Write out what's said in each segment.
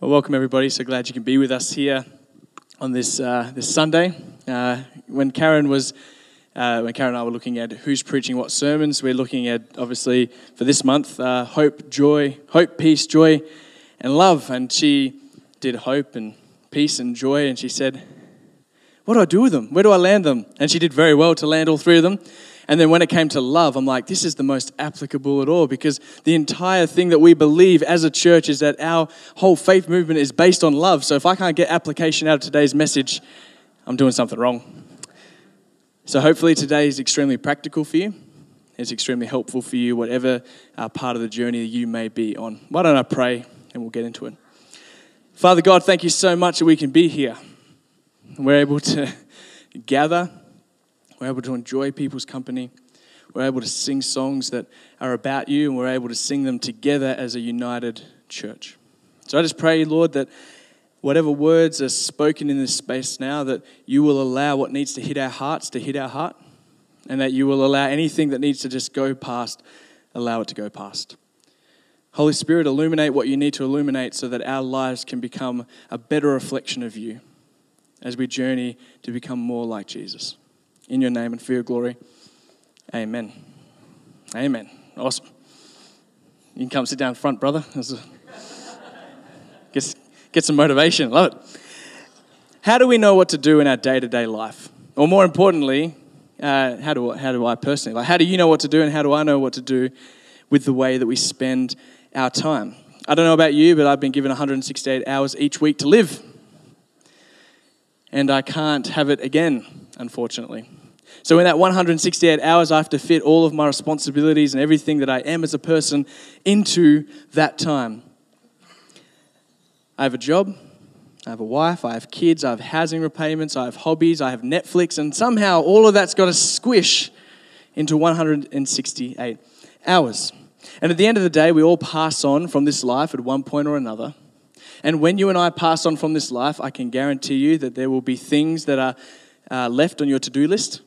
Well, welcome everybody. So glad you can be with us here on this uh, this Sunday. Uh, when Karen was, uh, when Karen and I were looking at who's preaching what sermons, we're looking at obviously for this month uh, hope, joy, hope, peace, joy, and love. And she did hope and peace and joy, and she said, "What do I do with them? Where do I land them?" And she did very well to land all three of them. And then when it came to love, I'm like, this is the most applicable at all because the entire thing that we believe as a church is that our whole faith movement is based on love. So if I can't get application out of today's message, I'm doing something wrong. So hopefully today is extremely practical for you. It's extremely helpful for you, whatever uh, part of the journey you may be on. Why don't I pray and we'll get into it? Father God, thank you so much that we can be here. We're able to gather we're able to enjoy people's company. We're able to sing songs that are about you, and we're able to sing them together as a united church. So I just pray, Lord, that whatever words are spoken in this space now, that you will allow what needs to hit our hearts to hit our heart, and that you will allow anything that needs to just go past, allow it to go past. Holy Spirit, illuminate what you need to illuminate so that our lives can become a better reflection of you as we journey to become more like Jesus in your name and for your glory. Amen. Amen. Awesome. You can come sit down front, brother. get, get some motivation. Love it. How do we know what to do in our day to day life? Or more importantly, uh, how, do, how do I personally? Like, how do you know what to do, and how do I know what to do with the way that we spend our time? I don't know about you, but I've been given 168 hours each week to live. And I can't have it again, unfortunately. So, in that 168 hours, I have to fit all of my responsibilities and everything that I am as a person into that time. I have a job, I have a wife, I have kids, I have housing repayments, I have hobbies, I have Netflix, and somehow all of that's got to squish into 168 hours. And at the end of the day, we all pass on from this life at one point or another. And when you and I pass on from this life, I can guarantee you that there will be things that are uh, left on your to do list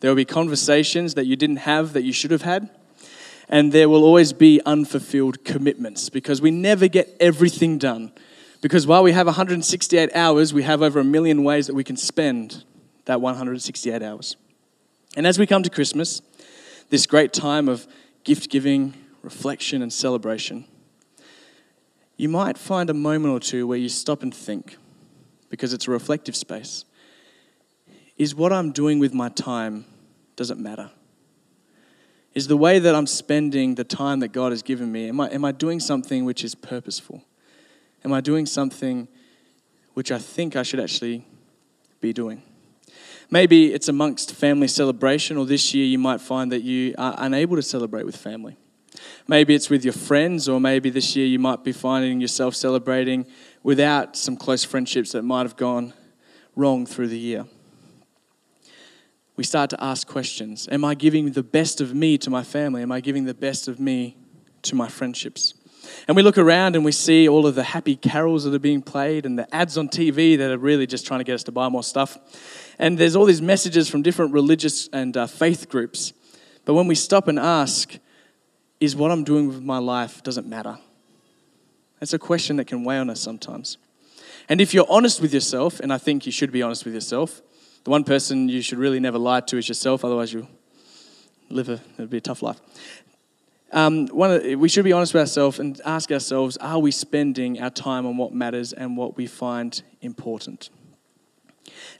there will be conversations that you didn't have that you should have had. And there will always be unfulfilled commitments because we never get everything done. Because while we have 168 hours, we have over a million ways that we can spend that 168 hours. And as we come to Christmas, this great time of gift giving, reflection, and celebration, you might find a moment or two where you stop and think because it's a reflective space. Is what I'm doing with my time, does it matter? Is the way that I'm spending the time that God has given me, am I, am I doing something which is purposeful? Am I doing something which I think I should actually be doing? Maybe it's amongst family celebration, or this year you might find that you are unable to celebrate with family. Maybe it's with your friends, or maybe this year you might be finding yourself celebrating without some close friendships that might have gone wrong through the year we start to ask questions Am I giving the best of me to my family? Am I giving the best of me to my friendships? And we look around and we see all of the happy carols that are being played and the ads on TV that are really just trying to get us to buy more stuff. And there's all these messages from different religious and uh, faith groups. But when we stop and ask, is what I'm doing with my life, does not matter? That's a question that can weigh on us sometimes. And if you're honest with yourself, and I think you should be honest with yourself, the one person you should really never lie to is yourself, otherwise you'll live a, it'll be a tough life. Um, one the, we should be honest with ourselves and ask ourselves are we spending our time on what matters and what we find important?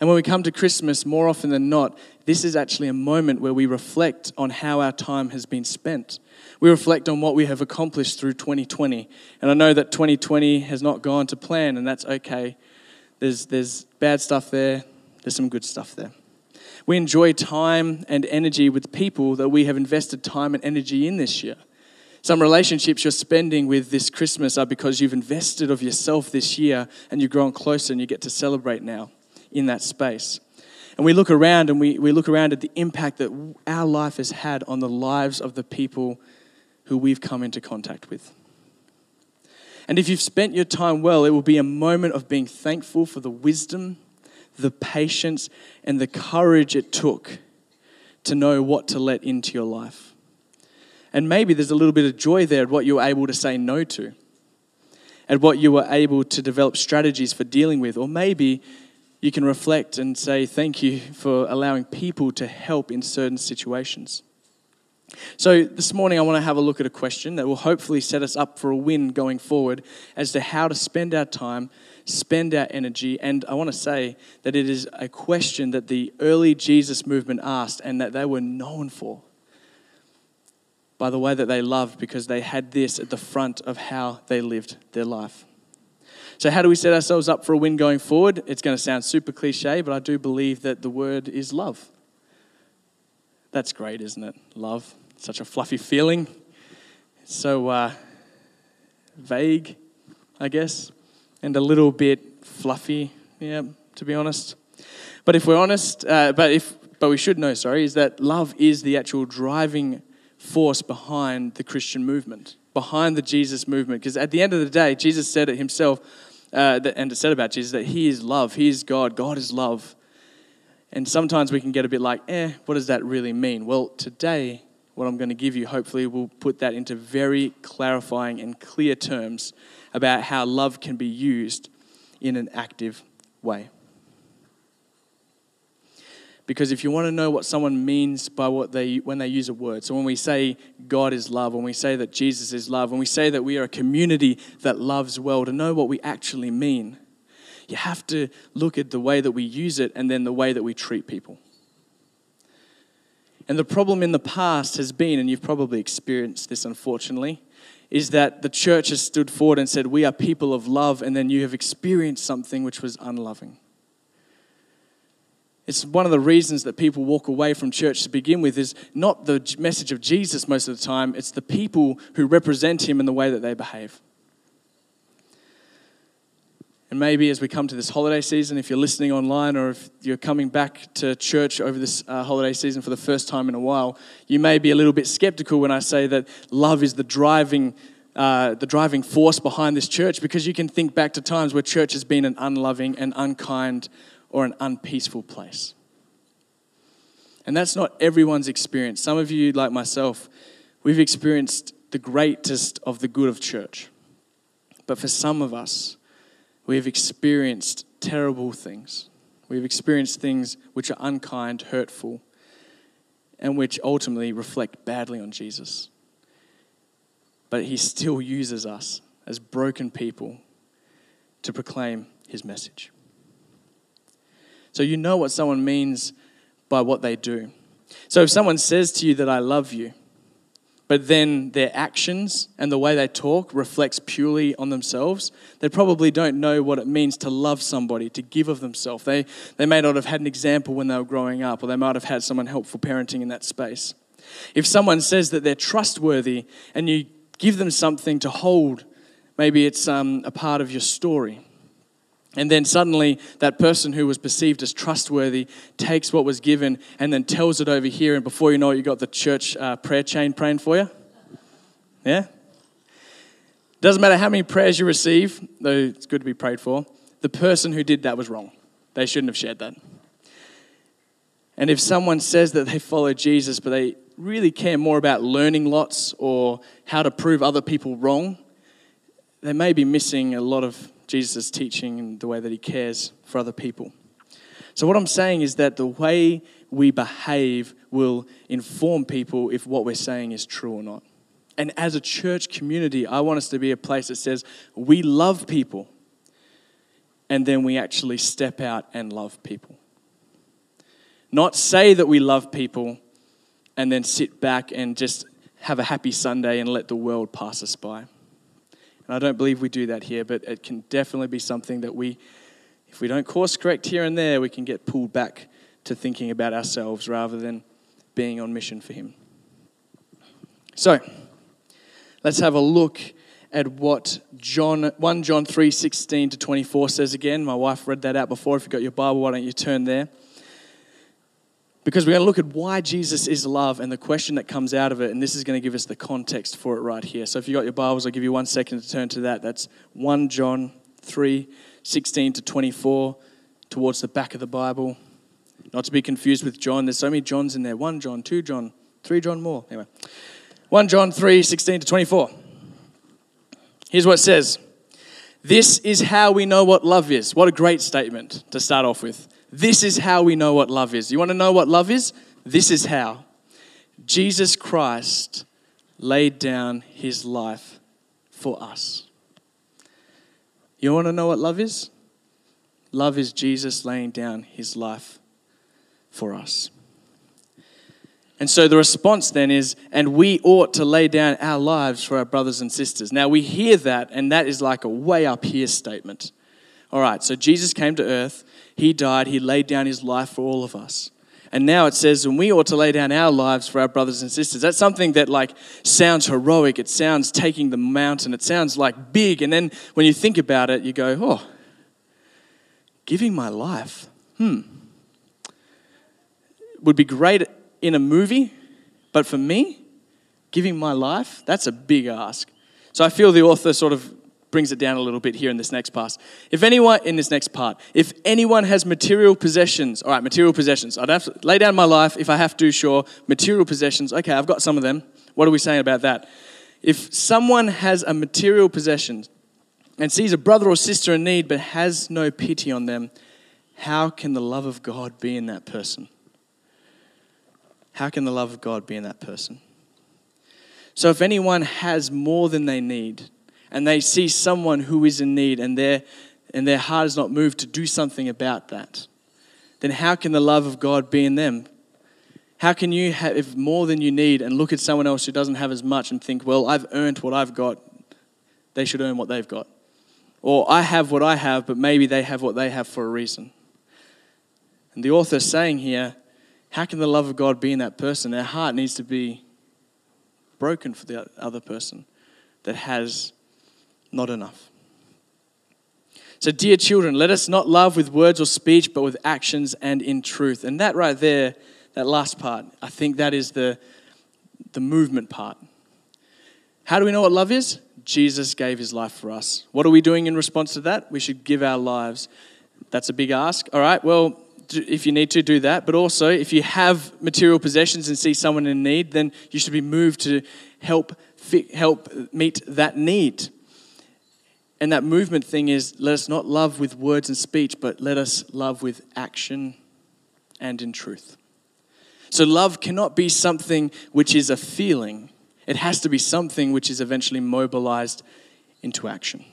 And when we come to Christmas, more often than not, this is actually a moment where we reflect on how our time has been spent. We reflect on what we have accomplished through 2020. And I know that 2020 has not gone to plan, and that's okay. There's, there's bad stuff there, there's some good stuff there. We enjoy time and energy with people that we have invested time and energy in this year. Some relationships you're spending with this Christmas are because you've invested of yourself this year and you've grown closer and you get to celebrate now in that space. And we look around and we, we look around at the impact that our life has had on the lives of the people who we've come into contact with. And if you've spent your time well, it will be a moment of being thankful for the wisdom the patience and the courage it took to know what to let into your life. And maybe there's a little bit of joy there at what you were able to say no to. at what you were able to develop strategies for dealing with. Or maybe you can reflect and say, Thank you for allowing people to help in certain situations. So, this morning, I want to have a look at a question that will hopefully set us up for a win going forward as to how to spend our time, spend our energy. And I want to say that it is a question that the early Jesus movement asked and that they were known for by the way that they loved because they had this at the front of how they lived their life. So, how do we set ourselves up for a win going forward? It's going to sound super cliche, but I do believe that the word is love. That's great, isn't it? Love such a fluffy feeling. So uh, vague, I guess, and a little bit fluffy, yeah, to be honest. But if we're honest, uh, but if but we should know, sorry, is that love is the actual driving force behind the Christian movement, behind the Jesus movement. Because at the end of the day, Jesus said it himself, uh, that, and it said about Jesus that He is love, He is God, God is love. And sometimes we can get a bit like, eh, what does that really mean? Well, today what I'm going to give you hopefully will put that into very clarifying and clear terms about how love can be used in an active way. Because if you want to know what someone means by what they when they use a word, so when we say God is love, when we say that Jesus is love, when we say that we are a community that loves well, to know what we actually mean, you have to look at the way that we use it and then the way that we treat people. And the problem in the past has been, and you've probably experienced this unfortunately, is that the church has stood forward and said, We are people of love, and then you have experienced something which was unloving. It's one of the reasons that people walk away from church to begin with is not the message of Jesus most of the time, it's the people who represent him in the way that they behave. And maybe as we come to this holiday season, if you're listening online or if you're coming back to church over this uh, holiday season for the first time in a while, you may be a little bit skeptical when I say that love is the driving, uh, the driving force behind this church because you can think back to times where church has been an unloving, and unkind, or an unpeaceful place. And that's not everyone's experience. Some of you, like myself, we've experienced the greatest of the good of church. But for some of us, We've experienced terrible things. We've experienced things which are unkind, hurtful, and which ultimately reflect badly on Jesus. But he still uses us as broken people to proclaim his message. So you know what someone means by what they do. So if someone says to you that I love you, but then their actions and the way they talk reflects purely on themselves, they probably don't know what it means to love somebody, to give of themselves. They, they may not have had an example when they were growing up, or they might have had someone helpful parenting in that space. If someone says that they're trustworthy and you give them something to hold, maybe it's um, a part of your story. And then suddenly, that person who was perceived as trustworthy takes what was given and then tells it over here. And before you know it, you got the church uh, prayer chain praying for you. Yeah? Doesn't matter how many prayers you receive, though it's good to be prayed for, the person who did that was wrong. They shouldn't have shared that. And if someone says that they follow Jesus, but they really care more about learning lots or how to prove other people wrong, they may be missing a lot of Jesus' teaching and the way that he cares for other people. So, what I'm saying is that the way we behave will inform people if what we're saying is true or not. And as a church community, I want us to be a place that says we love people and then we actually step out and love people. Not say that we love people and then sit back and just have a happy Sunday and let the world pass us by. And I don't believe we do that here, but it can definitely be something that we, if we don't course correct here and there, we can get pulled back to thinking about ourselves rather than being on mission for Him. So, let's have a look at what John 1 John 3 16 to 24 says again. My wife read that out before. If you've got your Bible, why don't you turn there? Because we're going to look at why Jesus is love and the question that comes out of it, and this is going to give us the context for it right here. So if you've got your Bibles, I'll give you one second to turn to that. That's 1 John 3 16 to 24, towards the back of the Bible. Not to be confused with John, there's so many Johns in there 1 John, 2 John, 3 John more. Anyway, 1 John 3 16 to 24. Here's what it says This is how we know what love is. What a great statement to start off with. This is how we know what love is. You want to know what love is? This is how. Jesus Christ laid down his life for us. You want to know what love is? Love is Jesus laying down his life for us. And so the response then is, and we ought to lay down our lives for our brothers and sisters. Now we hear that, and that is like a way up here statement. All right, so Jesus came to earth, he died, he laid down his life for all of us. And now it says, and we ought to lay down our lives for our brothers and sisters. That's something that like sounds heroic. It sounds taking the mountain. It sounds like big. And then when you think about it, you go, oh, giving my life. Hmm. Would be great in a movie, but for me, giving my life, that's a big ask. So I feel the author sort of brings it down a little bit here in this next part. If anyone, in this next part, if anyone has material possessions, all right, material possessions, I'd have to lay down my life if I have to, sure. Material possessions, okay, I've got some of them. What are we saying about that? If someone has a material possession and sees a brother or sister in need but has no pity on them, how can the love of God be in that person? How can the love of God be in that person? So if anyone has more than they need, and they see someone who is in need and their, and their heart is not moved to do something about that, then how can the love of God be in them? How can you have more than you need and look at someone else who doesn't have as much and think, well, I've earned what I've got, they should earn what they've got? Or I have what I have, but maybe they have what they have for a reason. And the author is saying here, how can the love of God be in that person? Their heart needs to be broken for the other person that has not enough. So, dear children, let us not love with words or speech, but with actions and in truth. And that right there, that last part, I think that is the, the movement part. How do we know what love is? Jesus gave his life for us. What are we doing in response to that? We should give our lives. That's a big ask. All right, well, if you need to, do that. But also, if you have material possessions and see someone in need, then you should be moved to help, help meet that need. And that movement thing is let us not love with words and speech, but let us love with action and in truth. So, love cannot be something which is a feeling, it has to be something which is eventually mobilized into action.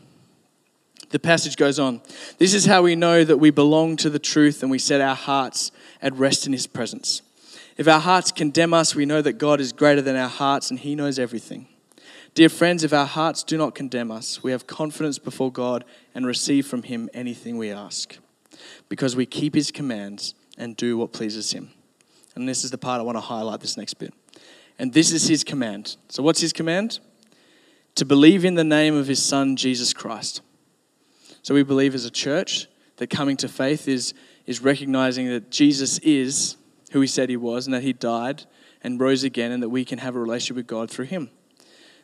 The passage goes on. This is how we know that we belong to the truth and we set our hearts at rest in His presence. If our hearts condemn us, we know that God is greater than our hearts and He knows everything. Dear friends, if our hearts do not condemn us, we have confidence before God and receive from Him anything we ask, because we keep His commands and do what pleases Him. And this is the part I want to highlight this next bit. And this is His command. So, what's His command? To believe in the name of His Son, Jesus Christ. So, we believe as a church that coming to faith is, is recognizing that Jesus is who He said He was and that He died and rose again and that we can have a relationship with God through Him.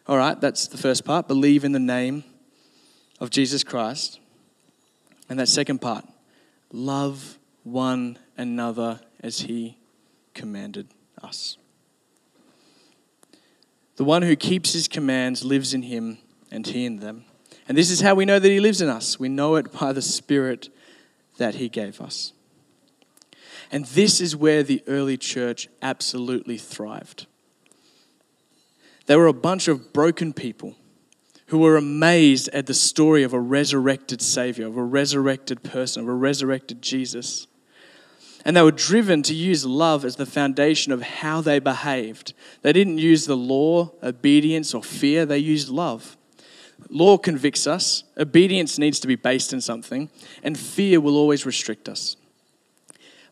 All right, that's the first part. Believe in the name of Jesus Christ. And that second part, love one another as he commanded us. The one who keeps his commands lives in him and he in them. And this is how we know that he lives in us. We know it by the Spirit that he gave us. And this is where the early church absolutely thrived. They were a bunch of broken people who were amazed at the story of a resurrected Savior, of a resurrected person, of a resurrected Jesus. And they were driven to use love as the foundation of how they behaved. They didn't use the law, obedience, or fear, they used love. Law convicts us, obedience needs to be based in something, and fear will always restrict us.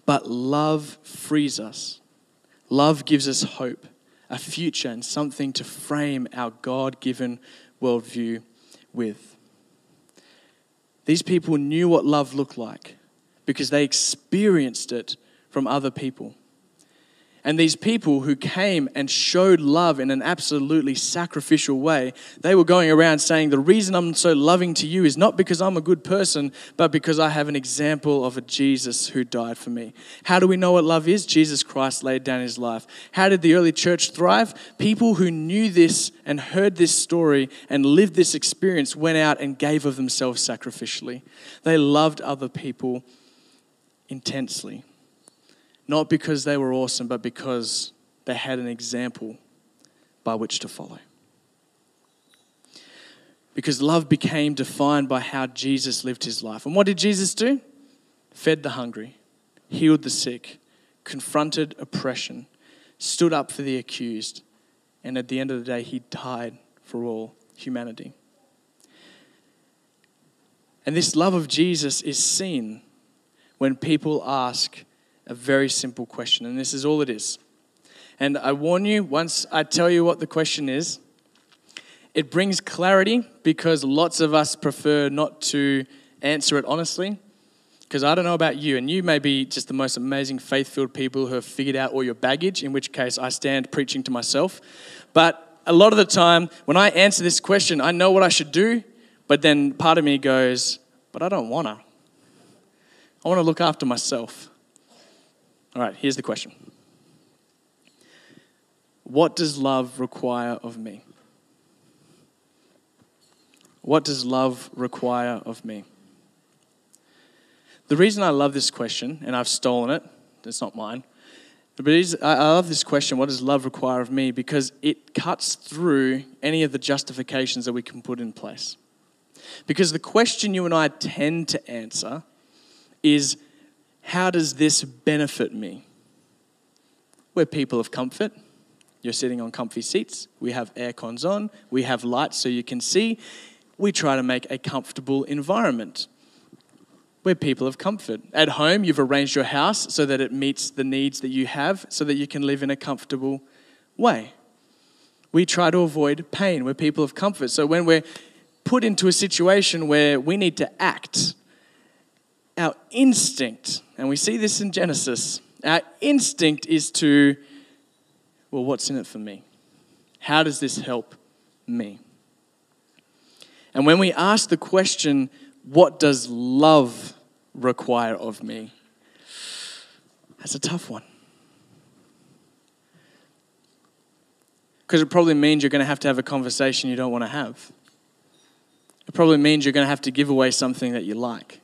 But love frees us. Love gives us hope a future and something to frame our God given worldview with. These people knew what love looked like because they experienced it from other people. And these people who came and showed love in an absolutely sacrificial way, they were going around saying, The reason I'm so loving to you is not because I'm a good person, but because I have an example of a Jesus who died for me. How do we know what love is? Jesus Christ laid down his life. How did the early church thrive? People who knew this and heard this story and lived this experience went out and gave of themselves sacrificially. They loved other people intensely. Not because they were awesome, but because they had an example by which to follow. Because love became defined by how Jesus lived his life. And what did Jesus do? Fed the hungry, healed the sick, confronted oppression, stood up for the accused, and at the end of the day, he died for all humanity. And this love of Jesus is seen when people ask, a very simple question, and this is all it is. And I warn you, once I tell you what the question is, it brings clarity because lots of us prefer not to answer it honestly. Because I don't know about you, and you may be just the most amazing faith filled people who have figured out all your baggage, in which case I stand preaching to myself. But a lot of the time, when I answer this question, I know what I should do, but then part of me goes, But I don't want to. I want to look after myself. All right, here's the question What does love require of me? What does love require of me? The reason I love this question, and I've stolen it, it's not mine, but I love this question what does love require of me? Because it cuts through any of the justifications that we can put in place. Because the question you and I tend to answer is how does this benefit me? We're people of comfort. You're sitting on comfy seats. We have air cons on. We have lights so you can see. We try to make a comfortable environment. We're people of comfort. At home, you've arranged your house so that it meets the needs that you have so that you can live in a comfortable way. We try to avoid pain. We're people of comfort. So when we're put into a situation where we need to act, our instinct, and we see this in Genesis, our instinct is to, well, what's in it for me? How does this help me? And when we ask the question, what does love require of me? That's a tough one. Because it probably means you're going to have to have a conversation you don't want to have. It probably means you're going to have to give away something that you like.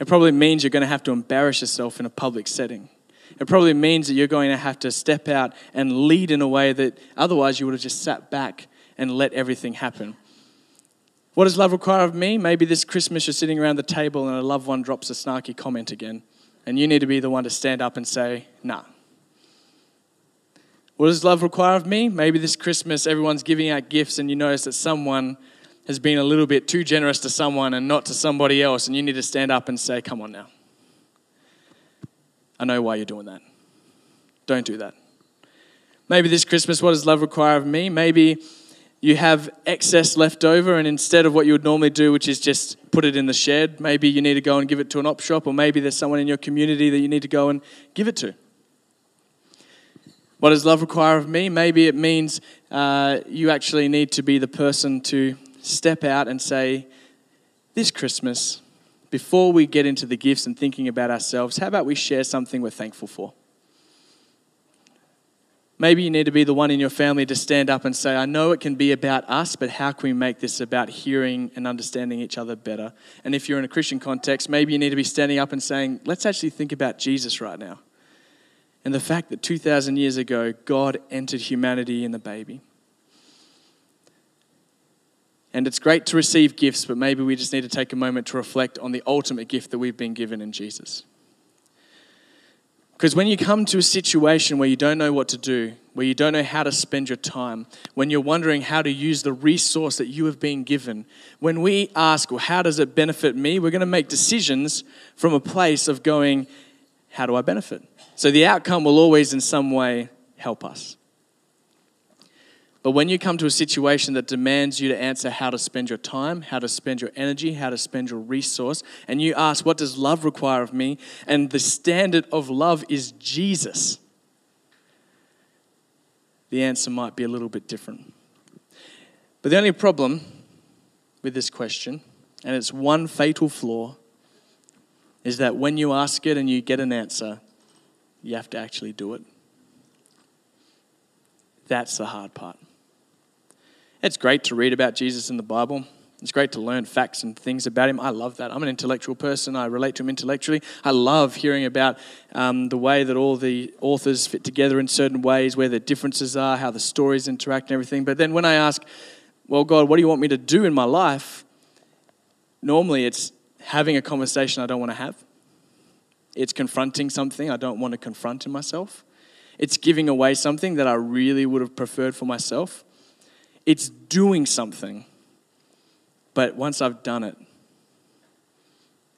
It probably means you're going to have to embarrass yourself in a public setting. It probably means that you're going to have to step out and lead in a way that otherwise you would have just sat back and let everything happen. What does love require of me? Maybe this Christmas you're sitting around the table and a loved one drops a snarky comment again, and you need to be the one to stand up and say, nah. What does love require of me? Maybe this Christmas everyone's giving out gifts and you notice that someone has been a little bit too generous to someone and not to somebody else, and you need to stand up and say, Come on now. I know why you're doing that. Don't do that. Maybe this Christmas, what does love require of me? Maybe you have excess left over, and instead of what you would normally do, which is just put it in the shed, maybe you need to go and give it to an op shop, or maybe there's someone in your community that you need to go and give it to. What does love require of me? Maybe it means uh, you actually need to be the person to step out and say, This Christmas, before we get into the gifts and thinking about ourselves, how about we share something we're thankful for? Maybe you need to be the one in your family to stand up and say, I know it can be about us, but how can we make this about hearing and understanding each other better? And if you're in a Christian context, maybe you need to be standing up and saying, let's actually think about Jesus right now. And the fact that 2,000 years ago, God entered humanity in the baby. And it's great to receive gifts, but maybe we just need to take a moment to reflect on the ultimate gift that we've been given in Jesus. Because when you come to a situation where you don't know what to do, where you don't know how to spend your time, when you're wondering how to use the resource that you have been given, when we ask, well, how does it benefit me? We're going to make decisions from a place of going, how do I benefit? So the outcome will always, in some way, help us. But when you come to a situation that demands you to answer how to spend your time, how to spend your energy, how to spend your resource, and you ask, What does love require of me? And the standard of love is Jesus. the answer might be a little bit different. But the only problem with this question, and it's one fatal flaw, is that when you ask it and you get an answer, you have to actually do it. That's the hard part. It's great to read about Jesus in the Bible. It's great to learn facts and things about him. I love that. I'm an intellectual person. I relate to him intellectually. I love hearing about um, the way that all the authors fit together in certain ways, where the differences are, how the stories interact, and everything. But then when I ask, well, God, what do you want me to do in my life? Normally it's having a conversation I don't want to have, it's confronting something I don't want to confront in myself, it's giving away something that I really would have preferred for myself, it's doing something but once I've done it,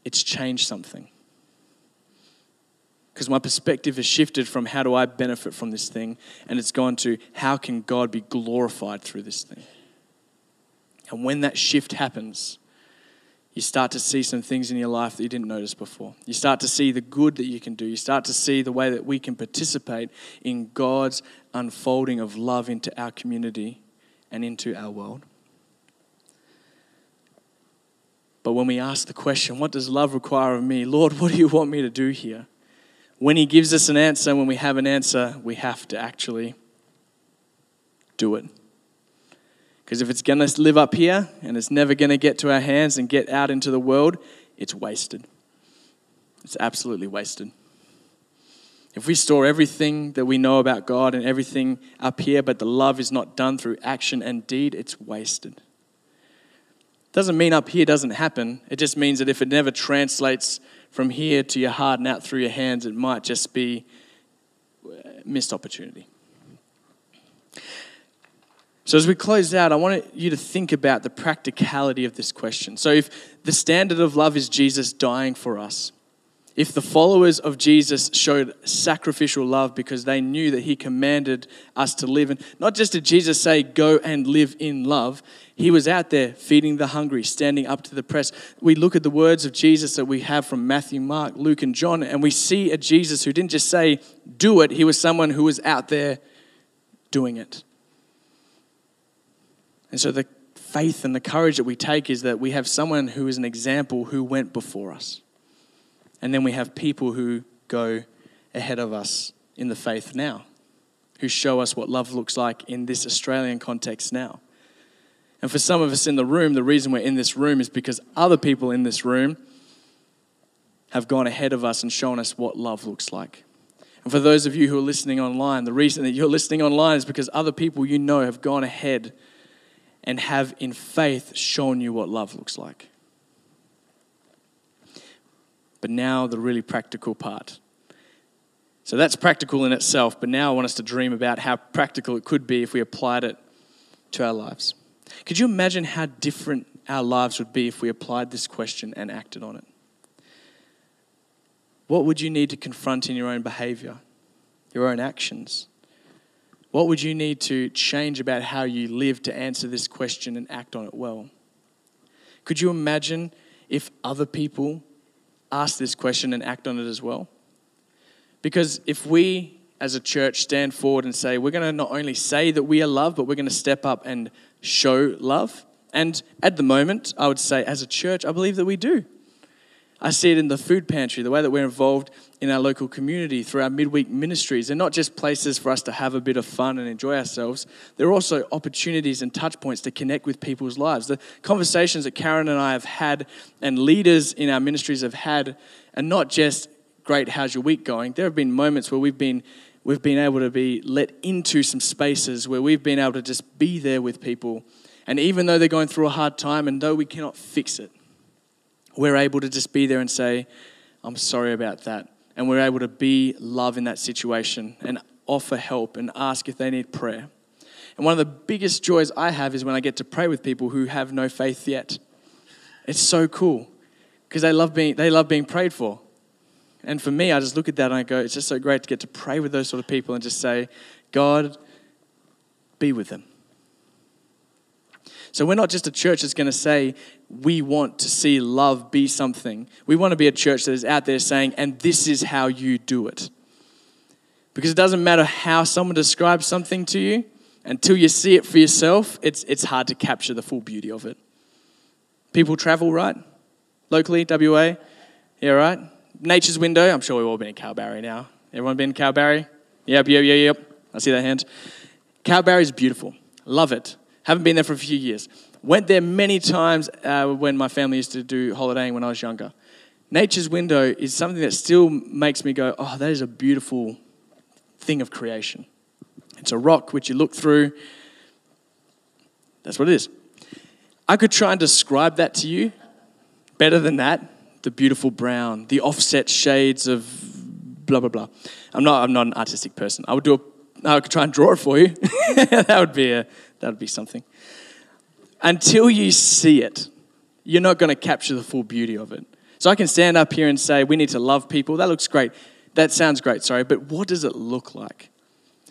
it's changed something. Because my perspective has shifted from how do I benefit from this thing, and it's gone to how can God be glorified through this thing. And when that shift happens, you start to see some things in your life that you didn't notice before. You start to see the good that you can do. You start to see the way that we can participate in God's unfolding of love into our community and into our world. But when we ask the question, what does love require of me? Lord, what do you want me to do here? When He gives us an answer, when we have an answer, we have to actually do it. Because if it's going to live up here and it's never going to get to our hands and get out into the world, it's wasted. It's absolutely wasted. If we store everything that we know about God and everything up here, but the love is not done through action and deed, it's wasted. Doesn't mean up here doesn't happen. It just means that if it never translates from here to your heart and out through your hands, it might just be missed opportunity. So, as we close out, I want you to think about the practicality of this question. So, if the standard of love is Jesus dying for us, if the followers of Jesus showed sacrificial love because they knew that he commanded us to live, and not just did Jesus say, go and live in love, he was out there feeding the hungry, standing up to the press. We look at the words of Jesus that we have from Matthew, Mark, Luke, and John, and we see a Jesus who didn't just say, do it, he was someone who was out there doing it. And so the faith and the courage that we take is that we have someone who is an example who went before us. And then we have people who go ahead of us in the faith now, who show us what love looks like in this Australian context now. And for some of us in the room, the reason we're in this room is because other people in this room have gone ahead of us and shown us what love looks like. And for those of you who are listening online, the reason that you're listening online is because other people you know have gone ahead and have in faith shown you what love looks like. But now, the really practical part. So that's practical in itself, but now I want us to dream about how practical it could be if we applied it to our lives. Could you imagine how different our lives would be if we applied this question and acted on it? What would you need to confront in your own behavior, your own actions? What would you need to change about how you live to answer this question and act on it well? Could you imagine if other people ask this question and act on it as well. Because if we as a church stand forward and say, we're going to not only say that we are loved, but we're going to step up and show love. And at the moment, I would say, as a church, I believe that we do. I see it in the food pantry, the way that we're involved in our local community through our midweek ministries. They're not just places for us to have a bit of fun and enjoy ourselves, they're also opportunities and touch points to connect with people's lives. The conversations that Karen and I have had and leaders in our ministries have had are not just great, how's your week going? There have been moments where we've been we've been able to be let into some spaces where we've been able to just be there with people. And even though they're going through a hard time and though we cannot fix it, we're able to just be there and say, I'm sorry about that. And we're able to be love in that situation and offer help and ask if they need prayer. And one of the biggest joys I have is when I get to pray with people who have no faith yet. It's so cool because they love being they love being prayed for. And for me, I just look at that and I go, it's just so great to get to pray with those sort of people and just say, God, be with them. So we're not just a church that's going to say, we want to see love be something. We want to be a church that is out there saying, and this is how you do it. Because it doesn't matter how someone describes something to you, until you see it for yourself, it's, it's hard to capture the full beauty of it. People travel, right? Locally, WA? Yeah, right? Nature's Window, I'm sure we've all been in Kalbarri now. Everyone been in Kalbarri? Yep, yep, yep, yep. I see that hand. Kalbarri is beautiful. Love it. Haven't been there for a few years. Went there many times uh, when my family used to do holidaying when I was younger. Nature's Window is something that still makes me go, oh, that is a beautiful thing of creation. It's a rock which you look through. That's what it is. I could try and describe that to you better than that the beautiful brown, the offset shades of blah, blah, blah. I'm not, I'm not an artistic person. I would do a, I could try and draw it for you. that, would be a, that would be something. Until you see it, you're not going to capture the full beauty of it. So I can stand up here and say, we need to love people. That looks great. That sounds great, sorry, but what does it look like?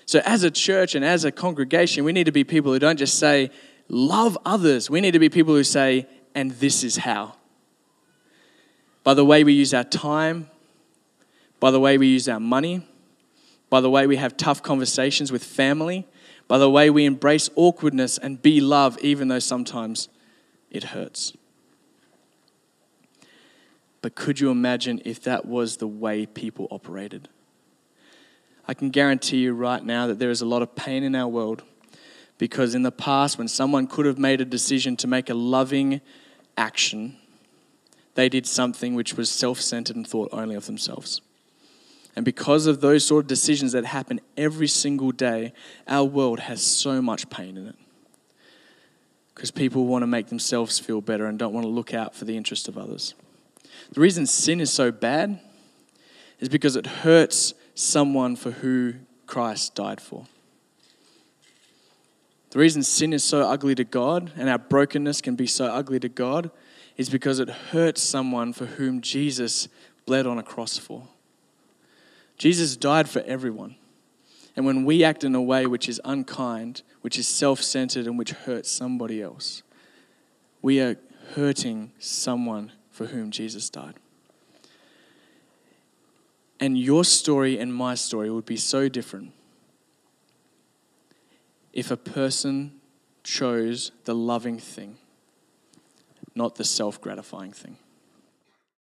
So, as a church and as a congregation, we need to be people who don't just say, love others. We need to be people who say, and this is how. By the way we use our time, by the way we use our money, by the way we have tough conversations with family, by the way we embrace awkwardness and be love, even though sometimes it hurts. But could you imagine if that was the way people operated? I can guarantee you right now that there is a lot of pain in our world because in the past, when someone could have made a decision to make a loving action, they did something which was self centered and thought only of themselves. And because of those sort of decisions that happen every single day, our world has so much pain in it. Because people want to make themselves feel better and don't want to look out for the interest of others. The reason sin is so bad is because it hurts someone for who Christ died for. The reason sin is so ugly to God and our brokenness can be so ugly to God is because it hurts someone for whom Jesus bled on a cross for. Jesus died for everyone. And when we act in a way which is unkind, which is self centered, and which hurts somebody else, we are hurting someone for whom Jesus died. And your story and my story would be so different if a person chose the loving thing, not the self gratifying thing.